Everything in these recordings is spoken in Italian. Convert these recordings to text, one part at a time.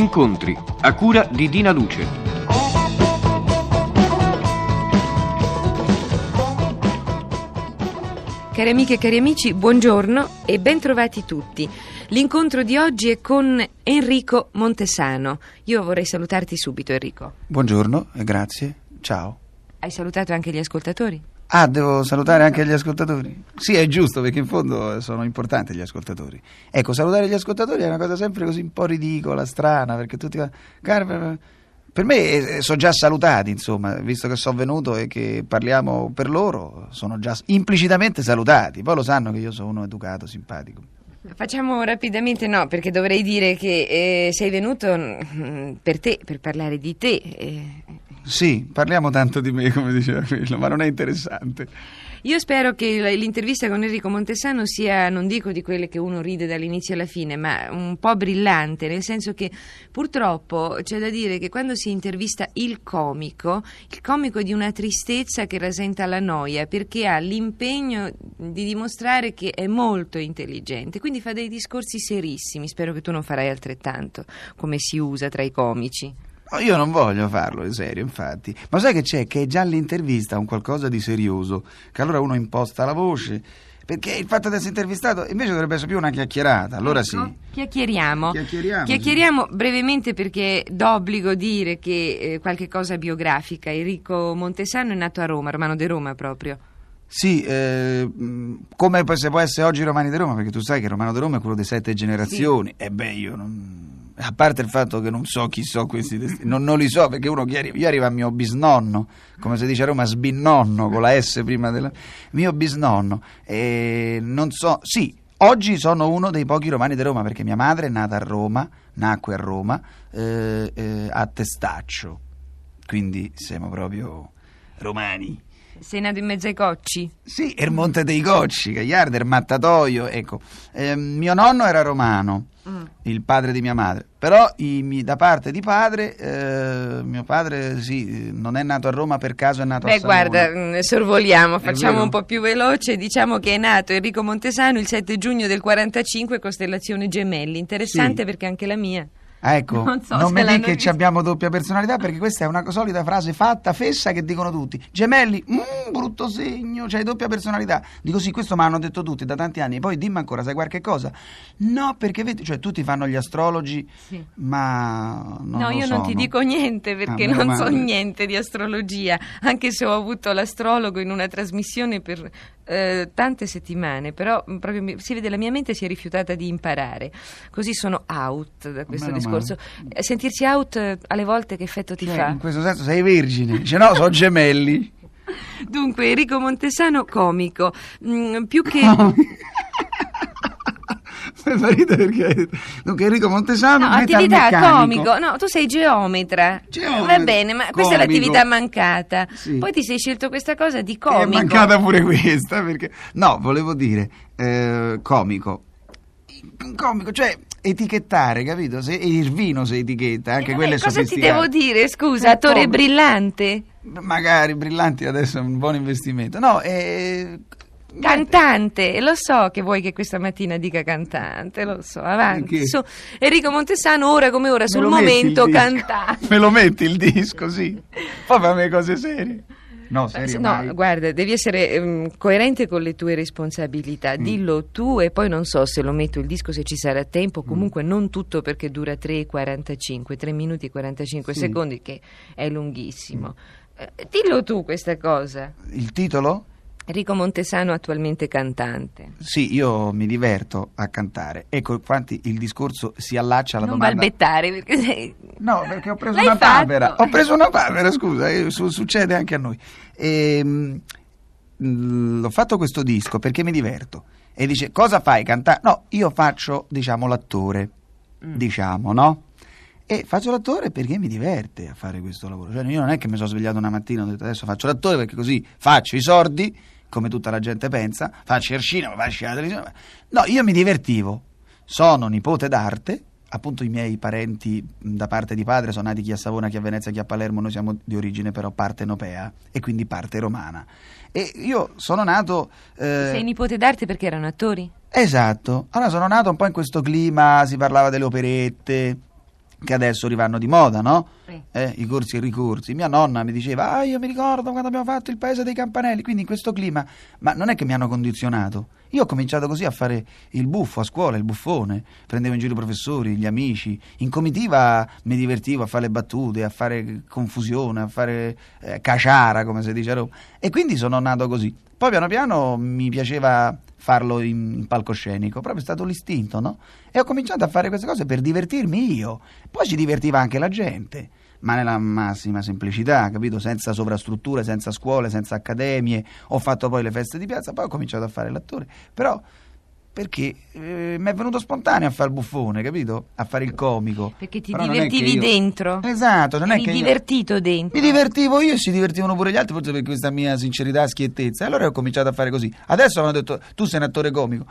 Incontri a cura di Dina Luce. Cari amiche e cari amici, buongiorno e ben trovati tutti. L'incontro di oggi è con Enrico Montesano. Io vorrei salutarti subito, Enrico. Buongiorno e grazie. Ciao. Hai salutato anche gli ascoltatori? Ah, devo salutare anche gli ascoltatori? Sì, è giusto perché in fondo sono importanti gli ascoltatori. Ecco, salutare gli ascoltatori è una cosa sempre così un po' ridicola, strana, perché tutti... Per me eh, sono già salutati, insomma, visto che sono venuto e che parliamo per loro, sono già implicitamente salutati. Poi lo sanno che io sono uno educato, simpatico. Facciamo rapidamente no, perché dovrei dire che eh, sei venuto mm, per te, per parlare di te. Eh. Sì, parliamo tanto di me, come diceva quello, ma non è interessante. Io spero che l'intervista con Enrico Montesano sia, non dico di quelle che uno ride dall'inizio alla fine, ma un po' brillante, nel senso che purtroppo c'è da dire che quando si intervista il comico, il comico è di una tristezza che rasenta la noia, perché ha l'impegno di dimostrare che è molto intelligente, quindi fa dei discorsi serissimi, spero che tu non farai altrettanto, come si usa tra i comici. Io non voglio farlo in serio, infatti. Ma sai che c'è? Che è già l'intervista un qualcosa di serioso, che allora uno imposta la voce. Perché il fatto di essere intervistato invece dovrebbe essere più una chiacchierata, allora sì. Chiacchieriamo. Chiacchieriamo, Chiacchieriamo brevemente perché d'obbligo dire che eh, qualche cosa biografica. Enrico Montesano è nato a Roma, Romano de Roma proprio. Sì, eh, come se può essere oggi Romani di Roma, perché tu sai che Romano di Roma è quello di sette generazioni. E beh, io non... A parte il fatto che non so chi so questi destini, non, non li so perché uno chi arriva, io arrivo a mio bisnonno, come si dice a Roma, sbinnonno con la S prima del mio bisnonno, e non so, sì, oggi sono uno dei pochi romani di Roma perché mia madre è nata a Roma, nacque a Roma, eh, eh, a Testaccio, quindi siamo proprio romani. Sei nato in mezzo ai cocci? Sì, il Monte dei Cocci, Gagliardo, il Mattatoio, ecco. Eh, mio nonno era romano, Mm. il padre di mia madre, però i mi- da parte di padre, eh, mio padre sì, non è nato a Roma per caso, è nato a Beh, Savona. guarda, mm, sorvoliamo, facciamo un po' più veloce. Diciamo che è nato Enrico Montesano il 7 giugno del 45, costellazione Gemelli. Interessante Sì. perché anche la mia. Ah, ecco, Non non, so se mi dica che ci visto. abbiamo doppia personalità perché questa è una solita frase fatta, fessa, che dicono tutti. Gemelli, mm, brutto segno, c'hai doppia personalità. Dico sì, questo mi hanno detto tutti da tanti anni. Poi dimmi ancora, sai qualche cosa? No, perché vedi, cioè tutti fanno gli astrologi, Sì. ma non no, io non ti dico niente perché Ah, meno non so niente di astrologia, anche se ho avuto l'astrologo in una trasmissione per eh, tante settimane, però mm, proprio si vede la mia mente si è rifiutata di imparare. Così sono out da questo Meno discorso. Eh, Sentirsi out eh, alle volte che effetto ti Cioè, fa? in questo senso sei vergine. Dice no, sono gemelli. Dunque, Enrico Montesano, comico, Mm, più che... Fa ridere perché dunque Enrico Montesano No, attività comico, no, tu sei geometra. Geometra. Va bene, ma questa è Comico. l'attività mancata. Sì. Poi ti sei scelto questa cosa di È comico. mancata pure questa perché no, volevo dire eh, comico. Comico, cioè etichettare, capito? Se il vino si etichetta, anche Eh, quello è cosa ti devo dire? Scusa, Eh, attore brillante, Magari brillanti adesso è un buon investimento. No, eh, cantante. Lo so che vuoi che questa mattina dica cantante, lo so. Avanti. Su. Enrico Montesano, ora come ora, sul momento cantante. Me lo metti il disco, sì. Poi fammi cose serie. No, serie No, mai. guarda, devi essere ehm, coerente con le tue responsabilità. Mm. Dillo tu e poi non so se lo metto il disco, se ci sarà Mm. tempo. Comunque non tutto perché dura 3,45, 3 minuti e 45 Sì. secondi, che è lunghissimo. Eh, dillo tu questa cosa. Il titolo? Enrico Montesano attualmente cantante. Sì, io mi diverto a cantare. Ecco, infatti il discorso si allaccia alla non domanda. balbettare perché sei... No, perché ho preso L'hai una fatto? papera. Ho preso una papera, scusa, eh, su- succede anche a noi. Ehm, mm, ho fatto questo disco perché mi diverto. E dice, cosa fai? Cantare? No, io faccio, diciamo, l'attore. Mm. Diciamo, no? E faccio l'attore perché mi diverte a fare questo lavoro. Cioè, io non è che mi sono svegliato una mattina e ho detto adesso faccio l'attore perché così faccio i sordi, come tutta la gente pensa, faccio il cinema, faccio la televisione. No, io mi divertivo. Sono nipote d'arte, appunto i miei parenti da parte di padre sono nati chi a Savona, chi a Venezia, chi a Palermo, noi siamo di origine però partenopea e quindi parte romana. E io sono nato... eh, Sei nipote d'arte perché erano attori? Esatto, allora sono nato un po' in questo clima, si parlava delle operette, che adesso rivanno di moda, no? Eh, I corsi e i ricorsi. Mia nonna mi diceva, ah, io mi ricordo quando abbiamo fatto il paese dei campanelli, quindi in questo clima, ma non è che mi hanno condizionato. Io ho cominciato così a fare il buffo a scuola, il buffone, prendevo in giro i professori, gli amici, in comitiva mi divertivo a fare le battute, a fare confusione, a fare eh, caciara, come si dice a Roma. E quindi sono nato così. Poi piano piano mi piaceva farlo in palcoscenico, proprio è stato l'istinto, no? E ho cominciato a fare queste cose per divertirmi io. Poi ci divertiva anche la gente, ma nella massima semplicità, capito? Senza sovrastrutture, senza scuole, senza accademie. Ho fatto poi le feste di piazza, poi ho cominciato a fare l'attore. Però perché eh, mi è venuto spontaneo a fare il buffone, capito? A fare il comico. Perché ti Però è che divertivi io- dentro. Esatto, non è Eri che io- divertito dentro. mi divertivo io e si divertivano pure gli altri, forse per questa mia sincerità e schiettezza. E allora ho cominciato a fare così. Adesso hanno detto, tu sei un attore comico.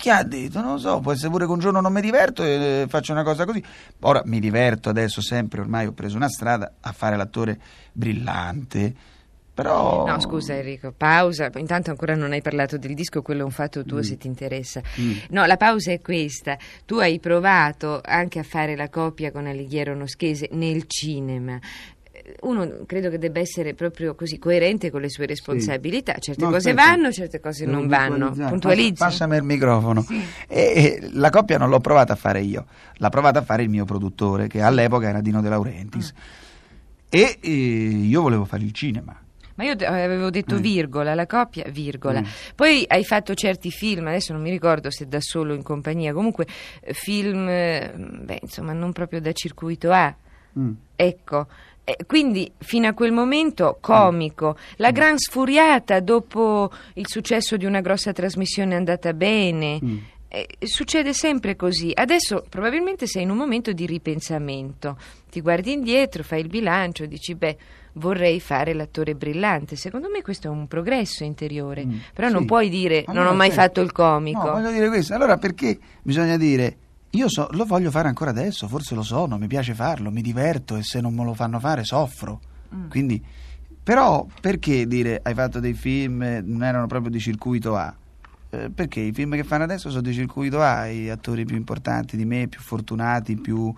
Chi ha detto? Non lo so, può essere pure che un giorno non mi diverto e eh, faccio una cosa così. Ora mi diverto adesso sempre, ormai ho preso una strada a fare l'attore brillante. Però... No, scusa Enrico, pausa. Intanto ancora non hai parlato del disco, quello è un fatto tuo Mm. se ti interessa. Mm. No, la pausa è questa. Tu hai provato anche a fare la coppia con Alighiero Noschese nel cinema. Uno credo che debba essere proprio così coerente con le sue responsabilità. Certe No, cose aspetta. vanno, certe cose Devo non vanno. Puntualizzi. Passa- Passami il microfono. E, e la coppia non l'ho provata a fare io, l'ha provata a fare il mio produttore, che all'epoca era Dino De Laurentiis. E eh, io volevo fare il cinema. Ma io avevo detto Mm. virgola, la coppia, virgola. Mm. Poi hai fatto certi film, adesso non mi ricordo se da solo o in compagnia, comunque eh, film, eh, beh, insomma, non proprio da circuito A. Ecco, eh, quindi fino a quel momento comico, la gran sfuriata dopo il successo di una grossa trasmissione andata bene. Mm. Eh, succede sempre così. Adesso probabilmente sei in un momento di ripensamento. Ti guardi indietro, fai il bilancio, dici beh, vorrei fare l'attore brillante. Secondo me questo è un progresso interiore. Mm, Però non sì. puoi dire non Allora, ho mai aspetta. fatto il comico. No, voglio dire questo. Allora perché bisogna dire io so- lo voglio fare ancora adesso, forse lo sono, mi piace farlo, mi diverto e se non me lo fanno fare soffro. Mm. Quindi però perché dire hai fatto dei film eh, non erano proprio di circuito A? Eh, perché i film che fanno adesso sono di circuito A, i attori più importanti di me, più fortunati, più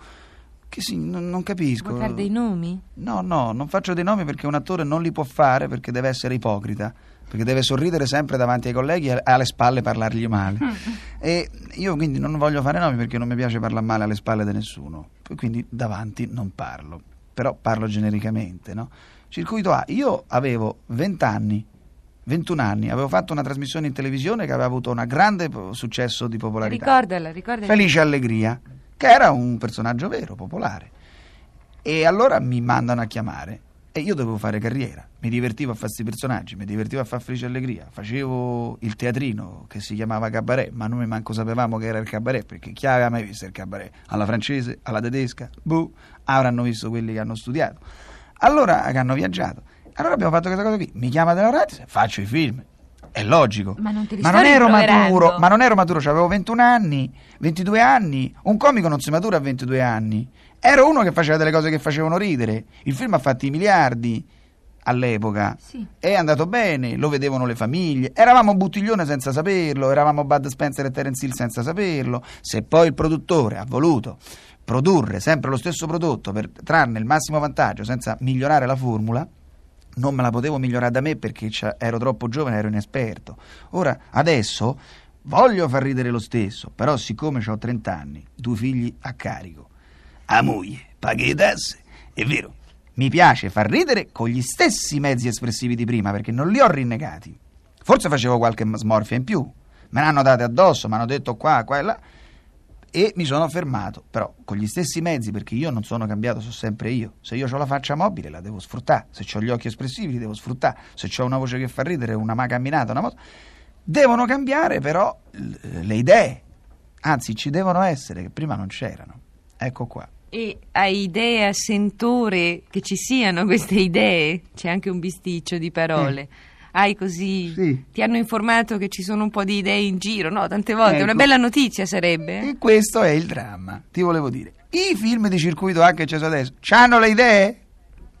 che sì, non, non capisco. Vuoi fare dei nomi? No, no, non faccio dei nomi perché un attore non li può fare perché deve essere ipocrita, perché deve sorridere sempre davanti ai colleghi e alle spalle parlargli male. e io quindi non voglio fare nomi perché non mi piace parlare male alle spalle di nessuno, quindi davanti non parlo, però parlo genericamente, no? Circuito A, io avevo 20 anni, 21 anni, avevo fatto una trasmissione in televisione che aveva avuto un grande successo di popolarità. Ricordala, ricordala. Felice Allegria, che era un personaggio vero, popolare. E allora mi mandano a chiamare e io dovevo fare carriera. Mi divertivo a fare questi personaggi, mi divertivo a fare Felice Allegria. Facevo il teatrino che si chiamava cabaret, ma noi manco sapevamo che era il cabaret, perché chi aveva mai visto il cabaret? Alla francese, alla tedesca, boh, avranno visto quelli che hanno studiato. Allora che hanno viaggiato. Allora abbiamo fatto questa cosa qui. Mi chiama De Laurentiis, faccio i film. È logico. Ma non Ma non ero maturo, ma non ero maturo, avevo 21 anni, 22 anni. Un comico non si matura a 22 anni. Ero uno che faceva delle cose che facevano ridere. Il film ha fatto i miliardi all'epoca. Sì. È andato bene, lo vedevano le famiglie. Eravamo Buttiglione senza saperlo, eravamo Bud Spencer e Terence Hill senza saperlo. Se poi il produttore ha voluto produrre sempre lo stesso prodotto per trarne il massimo vantaggio senza migliorare la formula, non me la potevo migliorare da me perché ero troppo giovane, ero inesperto. Ora, adesso voglio far ridere lo stesso, però siccome ho 30 anni, due figli a carico, a moglie, paghi le tasse, è vero, mi piace far ridere con gli stessi mezzi espressivi di prima perché non li ho rinnegati. Forse facevo qualche smorfia in più, me ne hanno date addosso, mi hanno detto qua, qua e là e mi sono fermato, però con gli stessi mezzi, perché io non sono cambiato, sono sempre io. Se io ho la faccia mobile la devo sfruttare, se ho gli occhi espressivi li devo sfruttare, se ho una voce che fa ridere, una ma camminata, una moto. Devono cambiare però le idee, anzi ci devono essere, che prima non c'erano. Ecco qua. E hai idea, sentore che ci siano queste idee? C'è anche un bisticcio di parole. Hai così. Sì. Ti hanno informato che ci sono un po' di idee in giro, no? Tante volte. Ecco. Una bella notizia sarebbe. E questo è il dramma, ti volevo dire. I film di circuito A che c'è adesso, c'hanno le idee?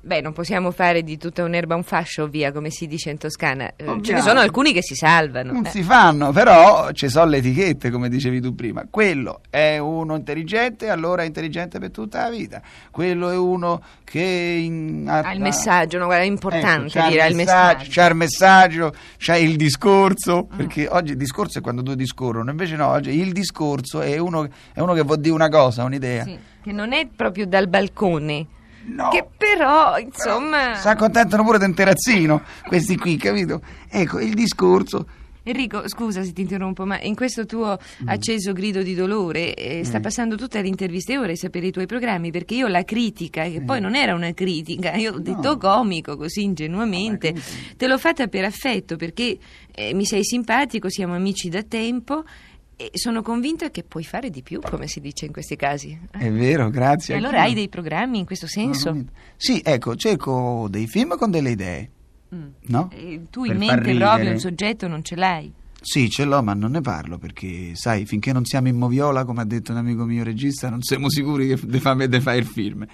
Beh, non possiamo fare di tutta un'erba un fascio, via, come si dice in Toscana. Eh, Ce ne Ovviamente. sono alcuni che si salvano. Non Eh. si fanno, però ci sono le etichette, come dicevi tu prima. Quello è uno intelligente, allora è intelligente per tutta la vita. Quello è uno che in- Ha il messaggio, no? Guarda, è importante Ecco, dire il messaggio. c'ha il messaggio, c'ha il discorso, Mm. perché oggi il discorso è quando due discorrono, invece no, oggi il discorso è uno, è uno che vuol dire una cosa, un'idea. Sì, che non è proprio dal balcone. No. Che però, insomma... Si accontentano pure del terrazzino, questi qui, capito? Ecco, il discorso... Enrico, scusa se ti interrompo, ma in questo tuo Mm. acceso grido di dolore eh, sta passando tutta l'intervista e vorrei sapere i tuoi programmi perché io la critica, che poi non era una critica, io ho detto comico così ingenuamente, No, te l'ho fatta per affetto perché eh, mi sei simpatico, siamo amici da tempo e sono convinta che puoi fare di più, come si dice in questi casi. È vero, grazie. E allora hai dei programmi in questo senso? Sì, ecco, cerco dei film con delle idee, Mm. no? E tu Per in mente proprio un soggetto non ce l'hai? Sì, ce l'ho, ma non ne parlo perché, sai, finché non siamo in moviola, come ha detto un amico mio regista, non siamo sicuri che de fa, de fa il film.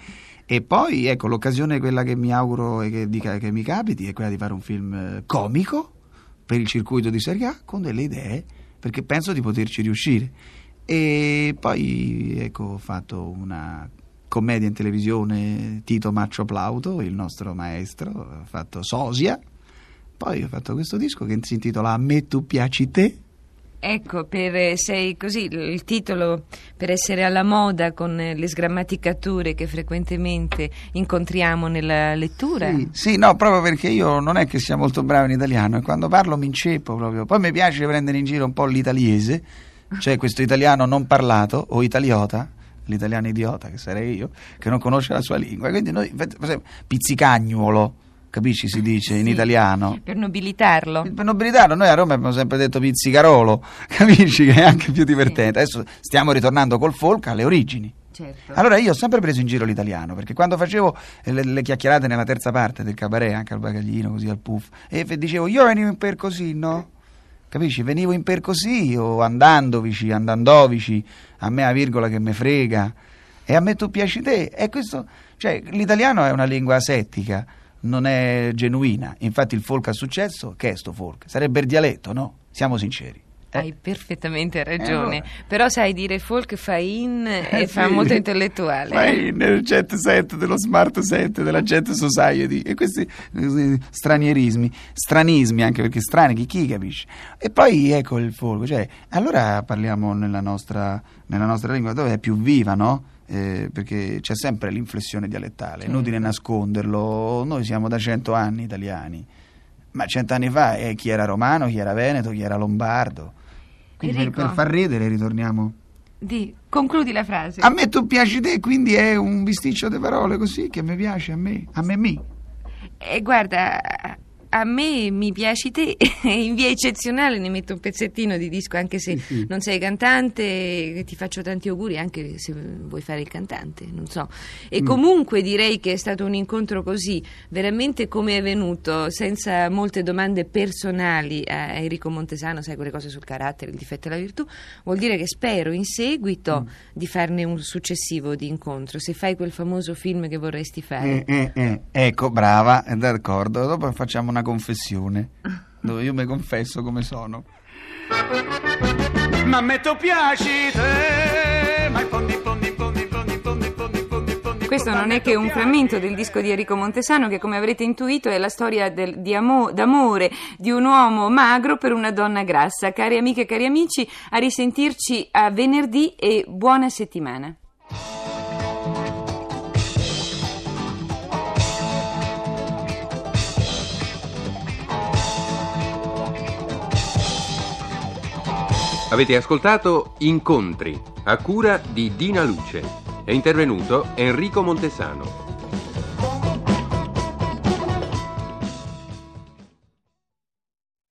E poi, ecco, l'occasione quella che mi auguro e che, dica- che mi capiti è quella di fare un film eh, comico per il circuito di Serie A con delle idee, perché penso di poterci riuscire. E poi, ecco, ho fatto una commedia in televisione, Tito Maccio Plauto, il nostro maestro, ho fatto Sosia. Poi ho fatto questo disco che si intitola A me tu piaci te. Ecco, per, eh, sei così, il titolo per essere alla moda con eh, le sgrammaticature che frequentemente incontriamo nella lettura. Sì, sì, no, proprio perché io non è che sia molto bravo in italiano e quando parlo mi inceppo proprio. Poi mi piace prendere in giro un po' l'italiese, cioè questo italiano non parlato o italiota, l'italiano idiota che sarei io, che non conosce la sua lingua. Quindi noi, per esempio, pizzicagnuolo, capisci si dice in Sì, italiano. Per nobilitarlo. Per nobilità, noi a Roma abbiamo sempre detto pizzicarolo, capisci che è anche più divertente. Adesso stiamo ritornando col folk alle origini. Certo. Allora io ho sempre preso in giro l'italiano, perché quando facevo le, le chiacchierate nella terza parte del cabaret, anche al bagaglino, così al puff, e dicevo io venivo in per così, no? Capisci? Venivo in per così, o andandovici, andandovici, a me la virgola che me frega, e a me tu piaci te. E questo, cioè, l'italiano è una lingua asettica, non è genuina. Infatti il folk ha successo, che è sto folk? Sarebbe il dialetto, no? Siamo sinceri. Eh. Hai perfettamente ragione. allora? Però sai dire folk fa in e Eh, fa sì. molto intellettuale. Vai nel jet set dello smart set della jet society e questi eh, stranierismi, stranismi anche perché strani chi, chi capisce. E poi ecco il folk, cioè allora parliamo nella nostra, nella nostra lingua dove è più viva, no? Eh, perché c'è sempre l'inflessione dialettale, è inutile Certo. nasconderlo. Noi siamo da cento anni italiani, ma cent'anni fa eh, chi era romano, chi era veneto, chi era lombardo. Quindi per, per far ridere ritorniamo. Di, concludi la frase. A me tu piaci te, quindi è un bisticcio di parole così che mi piace a me, a me mi. E guarda, a me mi piaci te, e in via eccezionale ne metto un pezzettino di disco, anche se Sì, sì. non sei cantante, ti faccio tanti auguri anche se vuoi fare il cantante, non so. E Mm. comunque direi che è stato un incontro così, veramente come è venuto, senza molte domande personali a Enrico Montesano, sai quelle cose sul carattere, il difetto e la virtù, vuol dire che spero in seguito Mm. di farne un successivo di incontro, se fai quel famoso film che vorresti fare. Eh, eh, eh. Ecco, brava, d'accordo. Dopo facciamo una una confessione, dove io mi confesso come sono. Ma me tu te, ma pondi pondi questo non è che un frammento del disco di Enrico Montesano che come avrete intuito è la storia del, di amo, d'amore di un uomo magro per una donna grassa. Cari amiche e cari amici, a risentirci a venerdì e buona settimana. Avete ascoltato Incontri a cura di Dina Luce. È intervenuto Enrico Montesano.